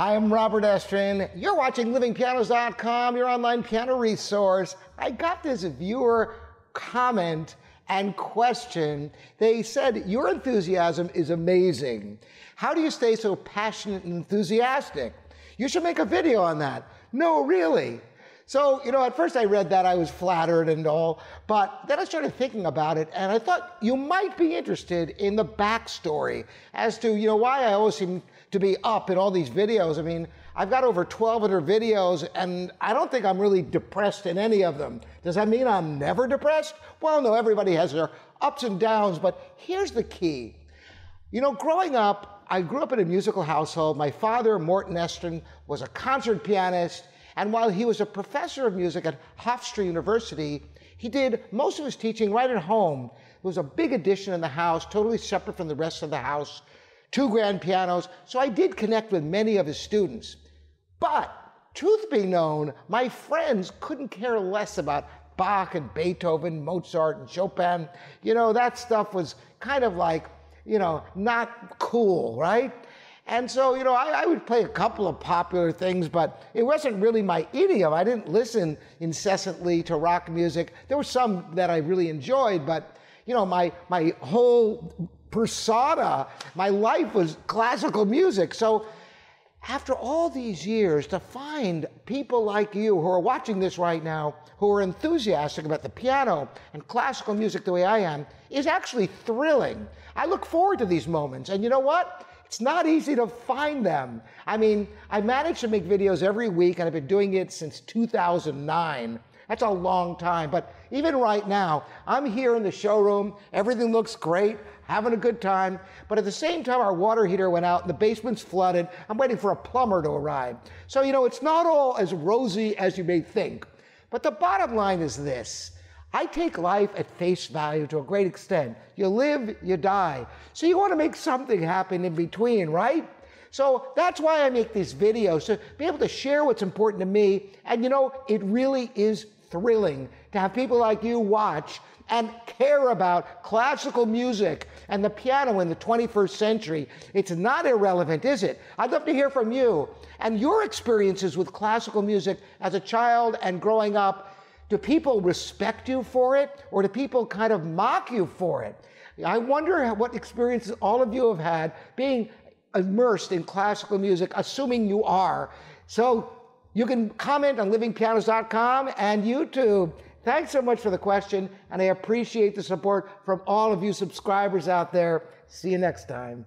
I'm Robert Estrin. You're watching livingpianos.com, your online piano resource. I got this viewer comment and question. They said, Your enthusiasm is amazing. How do you stay so passionate and enthusiastic? You should make a video on that. No, really. So, you know, at first I read that, I was flattered and all, but then I started thinking about it, and I thought you might be interested in the backstory as to, you know, why I always seem to be up in all these videos. I mean, I've got over 1,200 videos, and I don't think I'm really depressed in any of them. Does that mean I'm never depressed? Well, no, everybody has their ups and downs, but here's the key. You know, growing up, I grew up in a musical household. My father, Morton Estrin, was a concert pianist. And while he was a professor of music at Hofstra University, he did most of his teaching right at home. It was a big addition in the house, totally separate from the rest of the house, two grand pianos. So I did connect with many of his students. But, truth be known, my friends couldn't care less about Bach and Beethoven, Mozart and Chopin. You know, that stuff was kind of like, you know, not cool, right? And so, you know, I, I, would play a couple of popular things, but it wasn't really my idiom. I didn't listen incessantly to rock music. There were some that I really enjoyed, but, you know, my, my whole persona, my life was classical music. So after all these years, to find people like you who are watching this right now, who are enthusiastic about the piano and classical music the way I am, is actually thrilling. I look forward to these moments. And you know what? It's not easy to find them. I mean, I manage to make videos every week, and I've been doing it since 2009. That's a long time. But even right now, I'm here in the showroom. Everything looks great, having a good time. But at the same time, our water heater went out and the basement's flooded. I'm waiting for a plumber to arrive. So, you know, it's not all as rosy as you may think. But the bottom line is this I take life at face value to a great extent. You live, you die. So you want to make something happen in between, right? So that's why I make these videos to be able to share what's important to me. And you know, it really is thrilling to have people like you watch and care about classical music and the piano in the 21st century. It's not irrelevant, is it? I'd love to hear from you and your experiences with classical music as a child and growing up do people respect you for it or do people kind of mock you for it? I wonder what experiences all of you have had being immersed in classical music, assuming you are. So you can comment on livingpianos.com and YouTube. Thanks so much for the question, and I appreciate the support from all of you subscribers out there. See you next time.